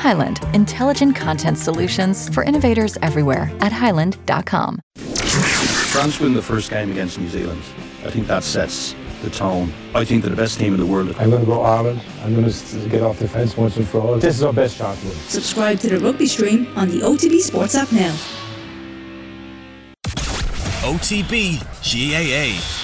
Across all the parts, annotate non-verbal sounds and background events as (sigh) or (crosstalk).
Highland, intelligent content solutions for innovators everywhere at highland.com. France win the first game against New Zealand. I think that sets the tone. I think they're the best team in the world. I'm going to go Ireland. I'm going to get off the fence once and for all. This is our best shot. Subscribe to the rugby stream on the OTB Sports app now. OTB GAA.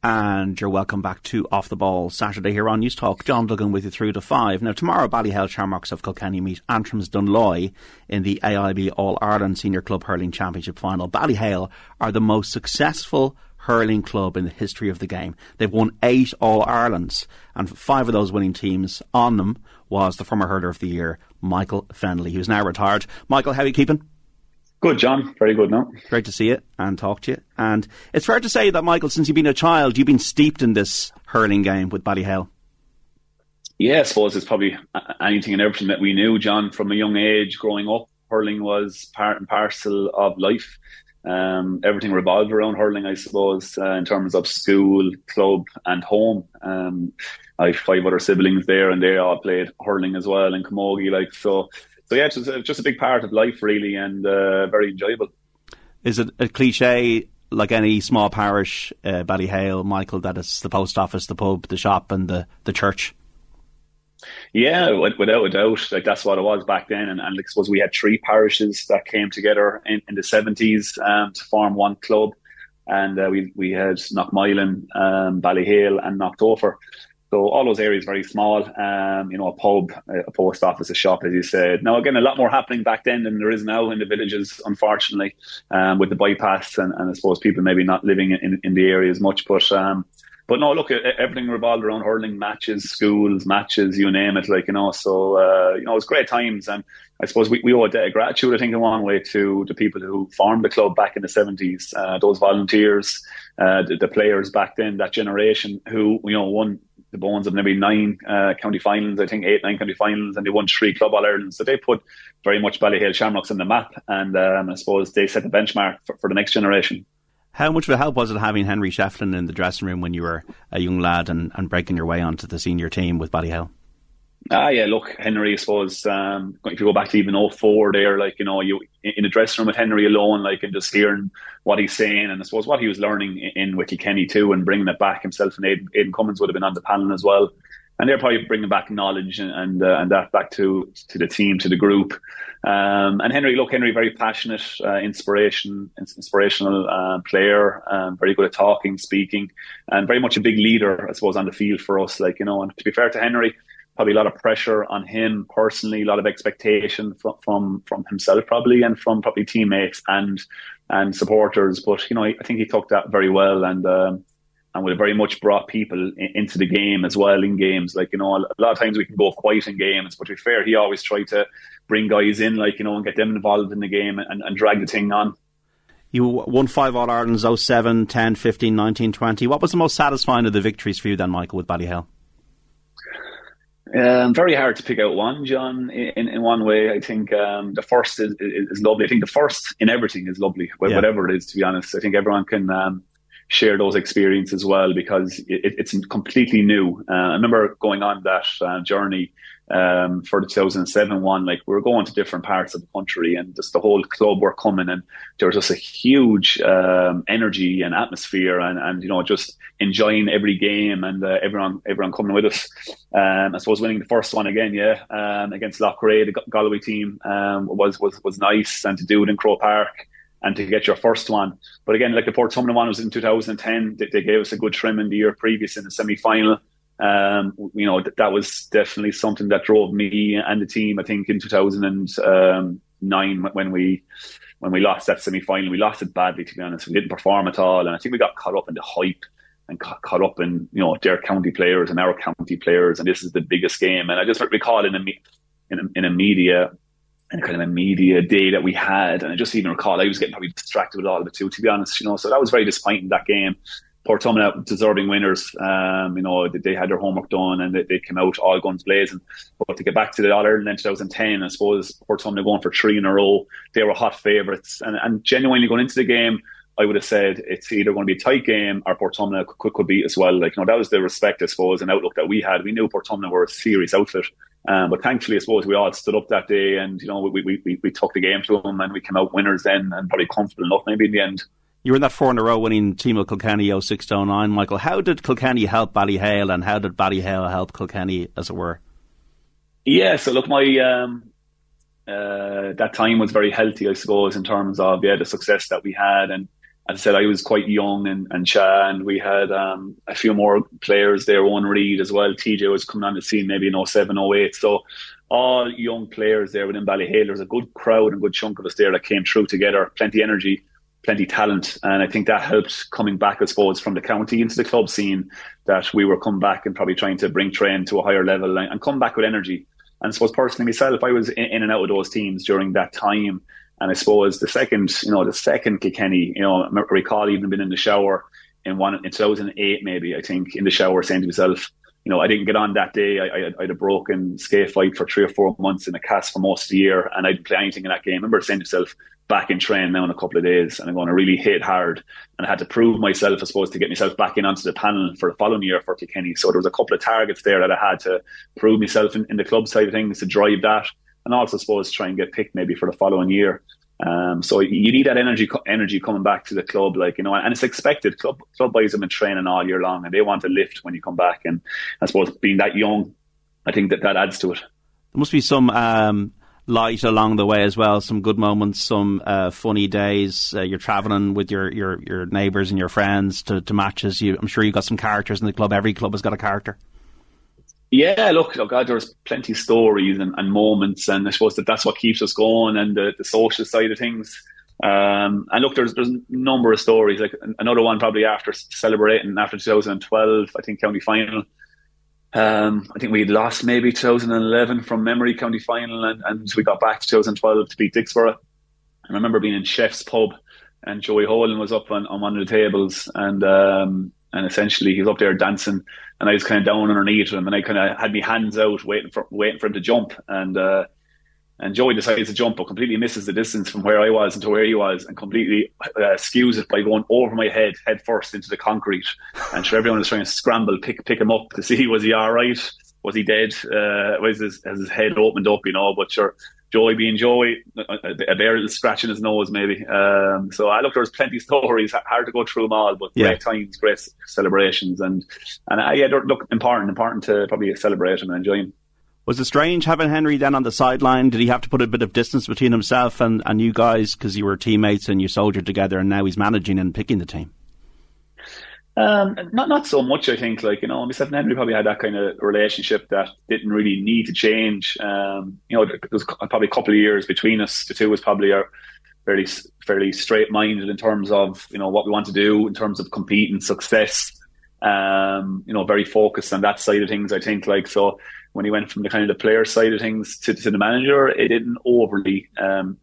And you're welcome back to Off the Ball Saturday here on Newstalk. John Duggan with you through to five. Now, tomorrow, Ballyhale Shamrocks of Kilkenny meet Antrim's Dunloy in the AIB All Ireland Senior Club Hurling Championship final. Ballyhale are the most successful hurling club in the history of the game. They've won eight All Irelands, and five of those winning teams on them was the former hurler of the year, Michael Fennelly, who's now retired. Michael, how are you keeping? Good, John. Very good now. Great to see you and talk to you. And it's fair to say that, Michael, since you've been a child, you've been steeped in this hurling game with Ballyhale. Yeah, I suppose it's probably anything and everything that we knew, John, from a young age growing up. Hurling was part and parcel of life. Um, everything revolved around hurling, I suppose, uh, in terms of school, club, and home. Um, I have five other siblings there, and they all played hurling as well in Camogie. Like so, so yeah, it's just, it's just a big part of life, really, and uh, very enjoyable. Is it a cliche like any small parish, uh, Ballyhale, Michael, that it's the post office, the pub, the shop, and the, the church? Yeah, without a doubt. Like that's what it was back then. And, and like, I suppose we had three parishes that came together in, in the seventies um, to form one club. And uh, we we had Knockmoylan, um, Ballyhale, and Knocktopher. So all those areas very small. Um, you know, a pub, a post office, a shop, as you said. Now again, a lot more happening back then than there is now in the villages, unfortunately, um, with the bypass and, and I suppose people maybe not living in, in the area as much. But um, but no, look, everything revolved around hurling matches, schools, matches, you name it. Like you know, so uh, you know, it was great times, and I suppose we, we owe a debt of gratitude, I think, in one way to the people who formed the club back in the seventies, uh, those volunteers, uh, the, the, players back then, that generation who you know won the bones of maybe nine uh, county finals, I think eight, nine county finals, and they won three club all Ireland. So they put very much Ballyhale Shamrocks on the map, and um, I suppose they set the benchmark for, for the next generation. How much of a help was it having Henry Shefflin in the dressing room when you were a young lad and, and breaking your way onto the senior team with Ballyhale? Ah, yeah, look, Henry, I suppose, um, if you go back to even 04 there, like, you know, you in the dressing room with Henry alone, like, and just hearing what he's saying, and I suppose what he was learning in, in Kilkenny too, and bringing it back himself, and Aidan, Aidan Cummins would have been on the panel as well and they're probably bringing back knowledge and and, uh, and, that back to to the team, to the group. Um, and Henry, look, Henry, very passionate, uh, inspiration, inspirational uh, player, um, very good at talking, speaking, and very much a big leader, I suppose, on the field for us. Like you know, and to be fair to Henry, probably a lot of pressure on him personally, a lot of expectation from from, from himself probably, and from probably teammates and and supporters. But you know, I think he took that very well, and um, and we very much brought people in, into the game as well in games. Like, you know, a lot of times we can go quiet in games, but to be fair, he always tried to bring guys in, like, you know, and get them involved in the game and, and drag the thing on. You won five All Irelands 07, 10, 15, 19, 20. What was the most satisfying of the victories for you then, Michael, with Ballyhale? Um, very hard to pick out one, John. In, in one way, I think um, the first is, is, is, lovely. I think the first in everything is lovely, yeah. whatever it is. To be honest, I think everyone can um, share those experiences as well because it, it's completely new. Uh, I remember going on that uh, journey um, for the 2007 one, like we were going to different parts of the country and just the whole club were coming and there was just a huge um, energy and atmosphere and, and, you know, just enjoying every game and uh, everyone everyone coming with us. Um, I suppose winning the first one again, yeah, um, against Loughrea, the Galway team, um, was, was, was nice and to do it in Croke Park and to get your first one. But again, like the Port Portumna one was in 2010. They, they, gave us a good trim in the year previous in the semi final. Um, you know, that, that was definitely something that drove me and the team, I think, in 2009 when we when we lost that semi final. We lost it badly, to be honest. We didn't perform at all. And I think we got caught up in the hype and caught, caught up in, you know, their county players and our county players. And this is the biggest game. And I just recall in a, in a, in a media and kind of a media day that we had. And I just even recall I was getting probably distracted with all of it too, to be honest, you know. So that was very disappointing that game. Portumna deserving winners. Um, you know, they had their homework done and they, they came out all guns blazing. But to get back to the All Ireland in 2010, I suppose Portumna going for three in a row. They were hot favourites. And, and genuinely going into the game, I would have said it's either going to be a tight game or Portumna could, could beat as well. Like, you know, that was the respect, I suppose, and outlook that we had. We knew Portumna were a serious outfit. Um, but thankfully, I suppose we all stood up that day and, you know, we, we, we, we took the game to them and we came out winners then and probably comfortable enough maybe in the end. You were in that four in a row winning team of Kilkenny 06 09, Michael. How did Kilkenny help Ballyhale and how did Ballyhale help Kilkenny, as it were? Yeah, so look, my um, uh, that time was very healthy, I suppose, in terms of yeah the success that we had. And as I said, I was quite young and and and we had um, a few more players there. Eoin Reid as well. TJ was coming on the scene maybe in 07, 08. So all young players there within Ballyhale. There was a good crowd and good chunk of us there that came through together. Plenty energy plenty talent, and I think that helped coming back, I suppose, from the county into the club scene. That we were coming back and probably trying to bring train to a higher level and, and come back with energy. And I suppose personally myself, I was in, in, and out of those teams during that time. And I suppose the second, you know, the second Kilkenny, you know, I recall even been in the shower in one in 2008, maybe I think in the shower saying to myself, you know, I didn't get on that day. I, I, I, had a broken scaphoid for three or four months in a cast for most of the year, and I didn't play anything in that game. I remember saying to myself, back in train now in a couple of days and I'm going to really hit hard. And I had to prove myself, I suppose, to get myself back in onto the panel for the following year for Kilkenny. So there was a couple of targets there that I had to prove myself in, in the club side of things to drive that. And also, I suppose, try and get picked maybe for the following year. Um, so you need that energy, energy coming back to the club, like you know, and it's expected. Club club boys have been training all year long, and they want to lift when you come back. And I suppose being that young, I think that that adds to it. There must be some um, light along the way as well. Some good moments, some uh, funny days. Uh, you're travelling with your, your, your neighbours and your friends to, to matches. You, I'm sure you got some characters in the club. Every club has got a character. Yeah, look, oh God, there's plenty of stories and, and, moments, and I suppose that that's what keeps us going, and the, the social side of things. Um, and look, there's there's a number of stories. Like another one, probably after celebrating after 2012, I think county final. Um, I think we lost maybe 2011 from memory county final, and, and we got back to 2012 to beat Dicksboro. I remember being in Chef's Pub, and Joey Holden was up on, on one of the tables, and um, and essentially he was up there dancing, and I was kind of down underneath him, and I kind of had my hands out waiting for waiting for him to jump, and uh, and Joey decides to jump, but completely misses the distance from where I was into where he was, and completely uh, skews it by going over my head, head first into the concrete. And sure, everyone was trying to scramble, pick pick him up to see was he all right, was he dead, uh, was his, has his head opened up, you know? But sure, Joey being Joey, a, bear little his nose, maybe. Um, so I look, there's plenty of stories, hard to go through them all, but yeah. great times, great celebrations, and and uh, yeah, look, important, important to probably celebrate them and enjoy them. Was it strange having Henry then on the sideline? Did he have to put a bit of distance between himself and, and you guys because you were teammates and you soldiered together and now he's managing and picking the team? Um, not not so much, I think. Like you know, myself and Henry probably had that kind of relationship that didn't really need to change. Um, you know, there was probably a couple of years between us. The two was probably our fairly fairly straight minded in terms of you know what we want to do in terms of competing success. Um, you know, very focused on that side of things. I think like so when he went from the kind of the player side of things to, to the manager, it didn't overly um,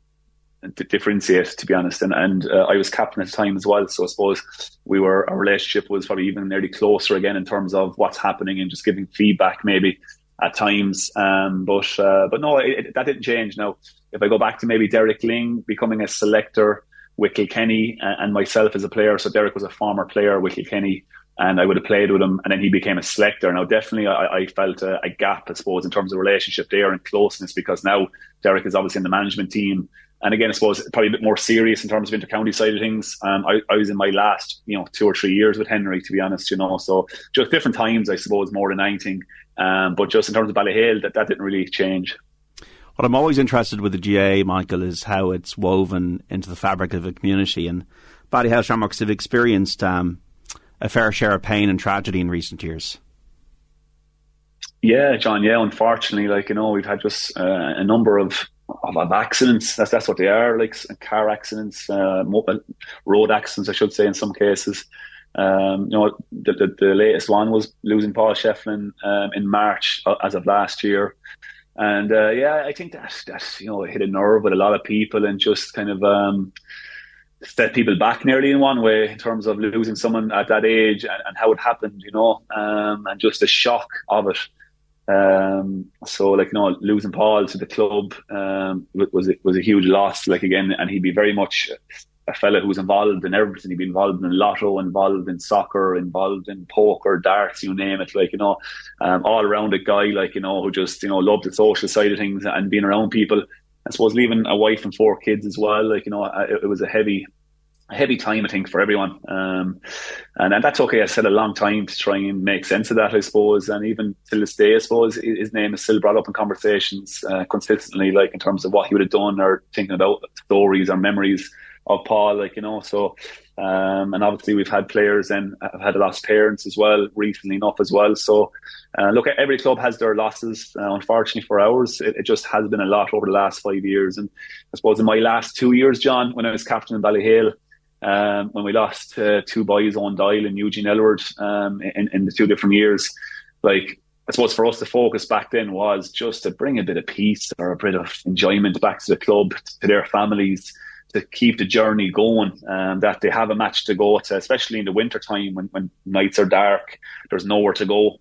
differentiate, to be honest. And, and uh, I was captain at the time as well, so I suppose we were our relationship was probably even nearly closer again in terms of what's happening and just giving feedback maybe at times. Um, but uh, but no, it, it, that didn't change. Now, if I go back to maybe Derek Lyng becoming a selector with Kilkenny and, and myself as a player, so Derek was a former player with Kilkenny and I would have played with him, and then he became a selector. Now, definitely, I, I felt a, a, gap, I suppose, in terms of relationship there and closeness because now Derek is obviously in the management team, and again, I suppose probably a bit more serious in terms of intercounty side of things. Um, I, I, was in my last, you know, two or three years with Henry, to be honest, you know, so just different times, I suppose, more than anything. Um, but just in terms of Ballyhale, that that didn't really change. What I'm always interested with the GAA, Michael, is how it's woven into the fabric of a community, and Ballyhale Shamrocks have experienced. Um, a fair share of pain and tragedy in recent years. Yeah, John. Yeah, unfortunately, like you know, we've had just uh, a number of, of, of accidents. That's that's what they are, like car accidents, uh, road accidents, I should say, in some cases. Um, you know, the, the, the, latest one was losing Paul Shefflin um, in March uh, as of last year. And uh, yeah, I think that that you know hit a nerve with a lot of people and just kind of um, set people back nearly in one way in terms of losing someone at that age and, and how it happened, you know, um, and just the shock of it. Um, so like you know, losing Paul to the club um, was was a huge loss. Like again, and he'd be very much a fella who was involved in everything. He'd been involved in lotto, involved in soccer, involved in poker, darts, you name it. Like you know, um, all around a guy like you know who just you know loved the social side of things and being around people. I suppose leaving a wife and four kids as well. Like you know, it, it was a heavy a heavy time, I think, for everyone. Um, and, and that's okay. I said a long time to try and make sense of that, I suppose. And even to this day, I suppose his name is still brought up in conversations uh, consistently, like in terms of what he would have done or thinking about stories or memories of Paul, like, you know. So, um, and obviously we've had players and have had lost parents as well, recently enough as well. So, uh, look, every club has their losses. Uh, unfortunately for ours, it, it, just has been a lot over the last five years. And I suppose in my last two years, John, when I was captain in Ballyhale, um, when we lost uh, two boys Owen Doyle and Eugene Elward um, in, in the two different years. Like, I suppose for us, the focus back then was just to bring a bit of peace or a bit of enjoyment back to the club, to their families, to keep the journey going. Um, that they have a match to go to, especially in the winter time when, when nights are dark, there's nowhere to go.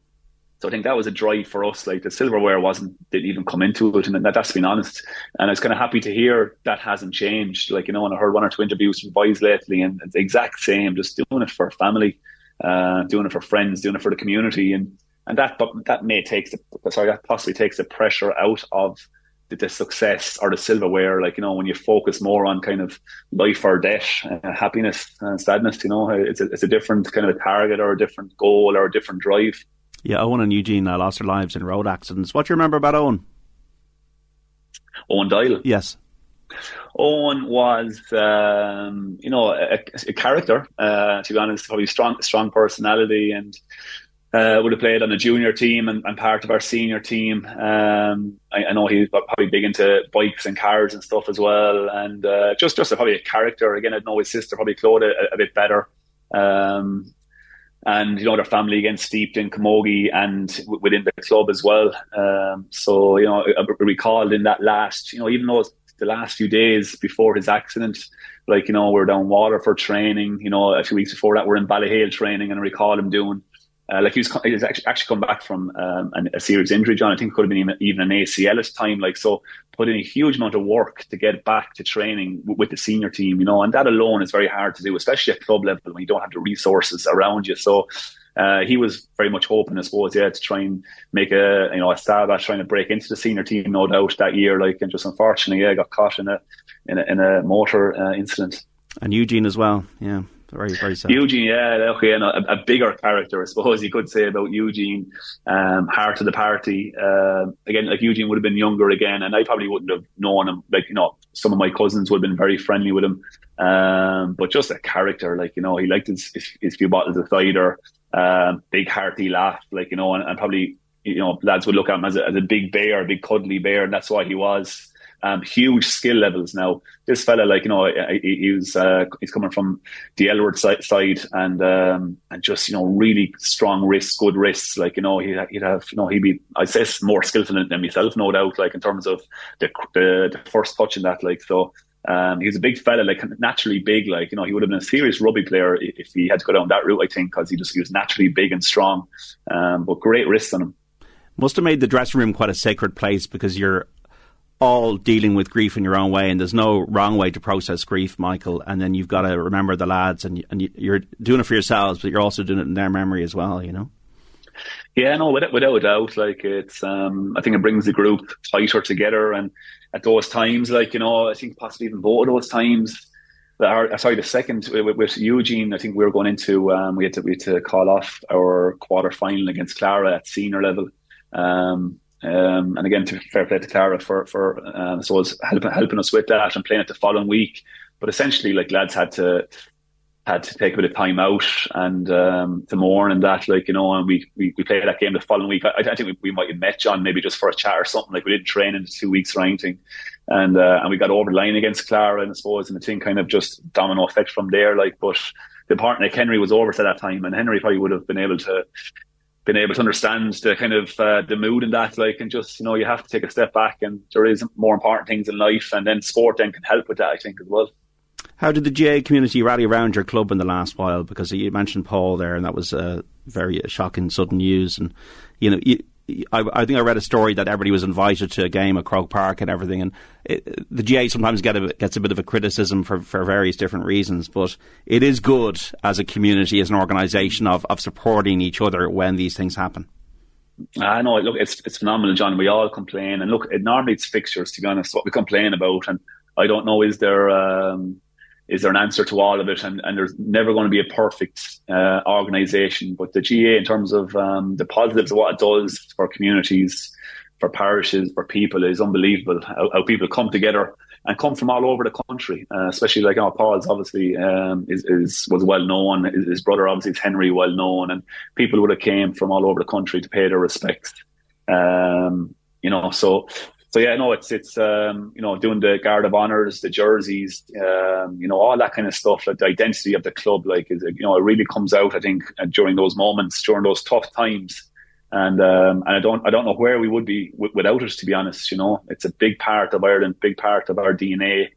So I think that was a drive for us. Like the silverware wasn't didn't even come into it, and that, that's been honest. And I was kind of happy to hear that hasn't changed. Like you know, and I heard one or two interviews from boys lately, and it's the exact same. Just doing it for family, uh, doing it for friends, doing it for the community, and and that but that may take the sorry that possibly takes the pressure out of the, the, success or the silverware. Like you know, when you focus more on kind of life or death, uh, happiness and sadness, you know, it's a, it's a different kind of a target or a different goal or a different drive. Yeah, Owen and Eugene uh, lost their lives in road accidents. What do you remember about Owen? Owen Doyle. Yes. Owen was, um, you know, a, a character. Uh, to be honest, probably strong, strong personality, and uh, would have played on a junior team and, and part of our senior team. Um, I, I, know he's probably big into bikes and cars and stuff as well, and uh, just just a, probably a character. Again, I'd know his sister probably Claude a, a bit better. Um, and you know their family again steeped in camogie and w- within the club as well. Um, so you know, I recalled in that last, you know, even though the last few days before his accident, like you know, we are down water for training. You know, a few weeks before that, we are in Ballyhale training, and I recall him doing uh, like he was, he was actually, actually come back from um, an, a serious injury, John. I think it could have been even, an ACL at time. Like so, put in a huge amount of work to get back to training w- with the senior team, you know, and that alone is very hard to do, especially at club level when you don't have the resources around you. So. Uh, he was very much hoping, I suppose, yeah, to try and make a you know a stab at trying to break into the senior team, no doubt that year. Like, and just unfortunately, yeah, got caught in a in a, in a motor uh, incident. And Eugene as well, yeah. Very, very sad. Eugene, yeah, okay, and a, a, bigger character, I suppose you could say about Eugene, um, heart of the party. Uh, again, like Eugene would have been younger again, and I probably wouldn't have known him. Like, you know, some of my cousins would have been very friendly with him. Um, but just a character, like, you know, he liked his, his, his few bottles of cider, um, big hearty laugh, like, you know, and, and probably, you know, lads would look at him as a, as a big bear, a big cuddly bear, and that's why he was um, huge skill levels. Now, this fella, like you know, he, he was uh, he's coming from the Elward side, and um, and just you know really strong wrists, good wrists. Like you know, he, would have you know he'd be I'd say more skillful than, myself, no doubt. Like in terms of the the, the first touch in that, like so. Um, he was a big fella, like naturally big. Like you know, he would have been a serious rugby player if he had to go down that route. I think because he just he was naturally big and strong, um, but great wrists on him. Must have made the dressing room quite a sacred place because you're all dealing with grief in your own way, and there's no wrong way to process grief, Michael. And then you've got to remember the lads, and and you're doing it for yourselves, but you're also doing it in their memory as well. You know. Yeah, no, without, without a doubt, like it's, um, I think it brings the group tighter together, and at those times, like you know, I think possibly even both of those times, our, sorry, the second with, with, Eugene, I think we were going into, um, we had to we had to call off our quarter final against Clara at senior level. Um, um, and again, to fair play to Clara for for um, so was helping helping us with that and playing it the following week. But essentially, like lads had to had to take a bit of time out and um, to mourn and that, like you know, and we we, we played that game the following week. I, I think we, we, might have met John maybe just for a chat or something. Like we didn't train in two weeks or anything, and uh, and we got over the line against Clara, and I suppose, and the thing kind of just domino effect from there. Like, but the partner Henry was over to that time, and Henry probably would have been able to been able to understand the kind of uh, the mood in that, like, and just you know, you have to take a step back, and there is more important things in life, and then sport then can help with that, I think, as well. How did the GAA community rally around your club in the last while? Because you mentioned Paul there, and that was uh, very shocking, sudden news, and you know, you, I, I, think I read a story that everybody was invited to a game at Croke Park and everything. And it, the GAA sometimes get a, gets a bit of a criticism for, for various different reasons, but it is good as a community, as an organisation, of, of supporting each other when these things happen. I know. Look, it's it's phenomenal, John. We all complain, and look, it, normally it's fixtures. To be honest, what we complain about, and I don't know, is there um, is there an answer to all of it? And, and there's never going to be a perfect uh, organisation. But the GAA, in terms of um, the positives of what it does for communities, for parishes, for people, is unbelievable. How, how people come together and come from all over the country, uh, especially like our know, Paul's obviously um, is, is, was well known. His, his, brother obviously is Henry, well known, and people would have came from all over the country to pay their respects. Um, you know, so so yeah, no, it's it's um, you know doing the guard of honors, the jerseys, um, you know all that kind of stuff. Like the identity of the club, like is you know it really comes out. I think uh, during those moments, during those tough times, and um, and I don't I don't know where we would be w- without it. To be honest, you know, it's a big part of Ireland, big part of our DNA,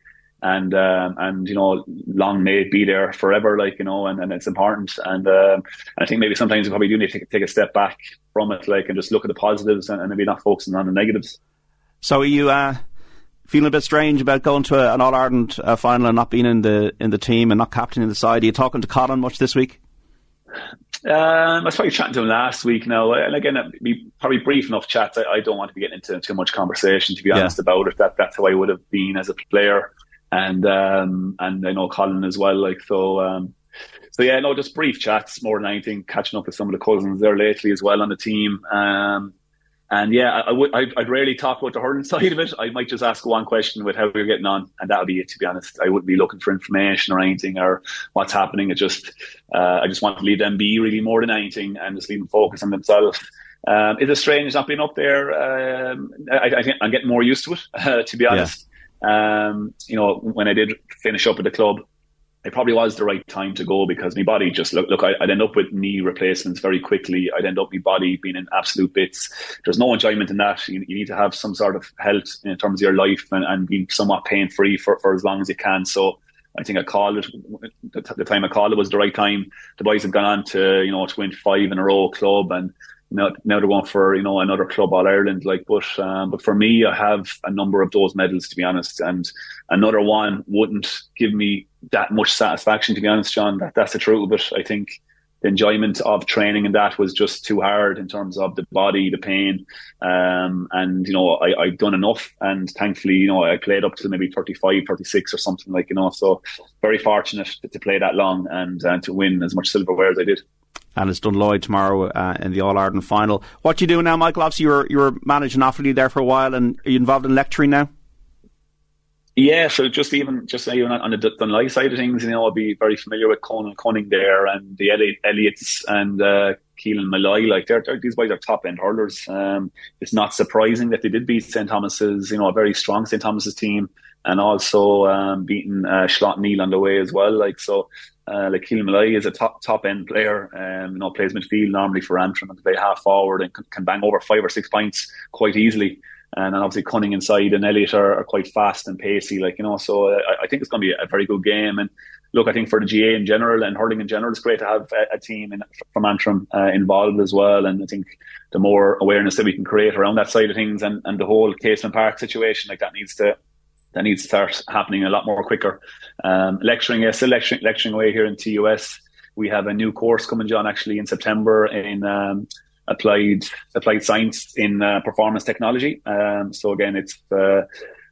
and um, and you know, long may it be there forever. Like you know, and, and it's important. And um, I think maybe sometimes we probably do need to take, take a step back from it, like and just look at the positives and, and maybe not focusing on the negatives. So are you uh, feeling a bit strange about going to a, an All Ireland uh, final and not being in the in the team and not captaining the side? Are you talking to Colin much this week? Um, I was probably chatting to him last week now, and again, be probably brief enough chats. I, I, don't want to be getting into too much conversation, to be honest, yeah. about it. That that's how I would have been as a player, and um, and I know Colin as well. Like so, um, so yeah, no, just brief chats more than anything. Catching up with some of the cousins there lately as well on the team. Um, and yeah, I, I would. I'd, I'd, rarely talk about the hurling (laughs) side of it. I might just ask one question with how you're getting on, and that'll be it. To be honest, I wouldn't be looking for information or anything or what's happening. It just, uh, I just want to leave them be really more than anything, and just leave them focus on themselves. Um, it is strange not being up there. Um, I, I, think I'm getting more used to it. Uh, (laughs) to be honest, yeah. um, you know, when I did finish up at the club, it probably was the right time to go because my body just look look I, would end up with knee replacements very quickly. I'd end up my body being in absolute bits. There's no enjoyment in that. You, you need to have some sort of health in terms of your life and, and somewhat pain free for, for as long as you can. So I think I called it the, the time I called it was the right time. The boys have gone on to you know to win five in a row club and now, now they're for you know another club all Ireland. Like, but um, but for me, I have a number of those medals to be honest, and another one wouldn't give me that much satisfaction to be honest, John. That that's the truth. But I think the enjoyment of training and that was just too hard in terms of the body, the pain, um, and you know I I've done enough, and thankfully you know I played up to maybe 35, 36 or something like you know. So very fortunate to, to play that long and uh, to win as much silverware as I did and it's Dunloy tomorrow uh, in the All Ireland final. What you doing now, Michael? Obviously, you were you were managing Offaly there for a while, and are you involved in lecturing now? Yeah, so just even just even on the Dunloy side of things, you know, I'll be very familiar with Conal Cunning there and the Elliotts and uh, Keelan Molloy. Like they're, they're, these boys are top end hurlers. Um, it's not surprising that they did beat St Thomas's, you know, a very strong St Thomas's team, and also um, beating uh, Slaughtneil on the way as well. Like so, uh, like Molloy is a top top end player. Um, you know, plays midfield normally for Antrim and play half forward and can, can bang over five or six points quite easily. And then obviously Cunning inside and Elliott are, are quite fast and pacey, like you know. So I, I think it's going to be a very good game. And look, I think for the GAA in general and hurling in general, it's great to have a, a team in, from Antrim uh, involved as well. And I think the more awareness that we can create around that side of things and, and the whole Casement Park situation, like that needs to that needs to start happening a lot more quicker. Um, lecturing, still lecturing, lecturing away here in TUS. We have a new course coming, John, actually in September in um, applied applied science in uh, performance technology. Um, so again, it's uh,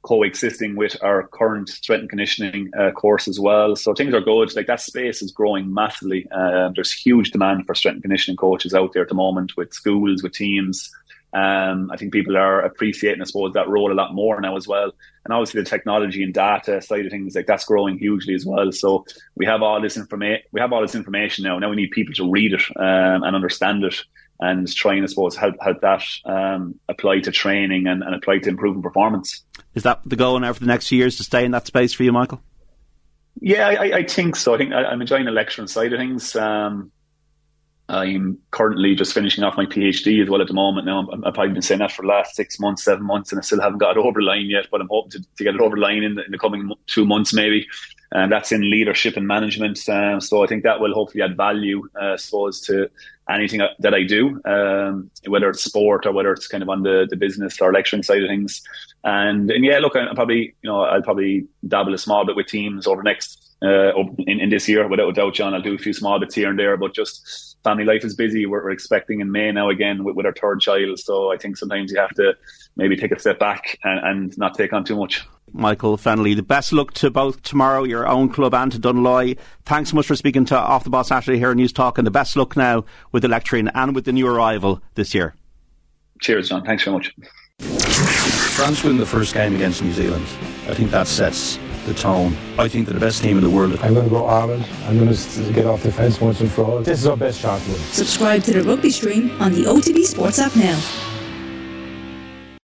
coexisting with our current strength and conditioning uh, course as well. So things are good. Like that space is growing massively. Uh, there's huge demand for strength and conditioning coaches out there at the moment with schools, with teams. Um, I think people are appreciating, I suppose, that role a lot more now as well. And obviously, the technology and data side of things, like that's growing hugely as well. So we have all this information. We have all this information now. Now we need people to read it um, and understand it, and try and, I suppose, help help that um, apply to training and, and apply to improving performance. Is that the goal now for the next few years to stay in that space for you, Michael? Yeah, I, I think so. I think I, am enjoying the lecturing side of things. Um, I'm currently just finishing off my PhD as well at the moment. Now I've probably been saying that for the last six months, seven months, and I still haven't got it over line yet. But I'm hoping to, to get it over line in the, in the coming two months, maybe. And that's in leadership and management. Um, so I think that will hopefully add value, uh, I suppose, to anything that I do, um, whether it's sport or whether it's kind of on the, the business or lecturing side of things. And, and yeah, look, I'll probably, you know, I'll probably dabble a small bit with teams over the next uh, in, in this year, without a doubt, John. I'll do a few small bits here and there, but just family life is busy. We're, we're expecting in May now again with, with, our third child. So I think sometimes you have to maybe take a step back and, and not take on too much. Michael Fennelly, the best luck to both tomorrow, your own club and to Dunloy. Thanks so much for speaking to Off the Ball Saturday here on Newstalk and the best luck now with the lecturing and with the new arrival this year. Cheers, John. Thanks so much. France win the first game against New Zealand. I think that sets the tone. I think they're the best team in the world. I'm going to go Ireland. I'm going to get off the fence once and for all. This is our best shot. Subscribe to the rugby stream on the OTB Sports app now.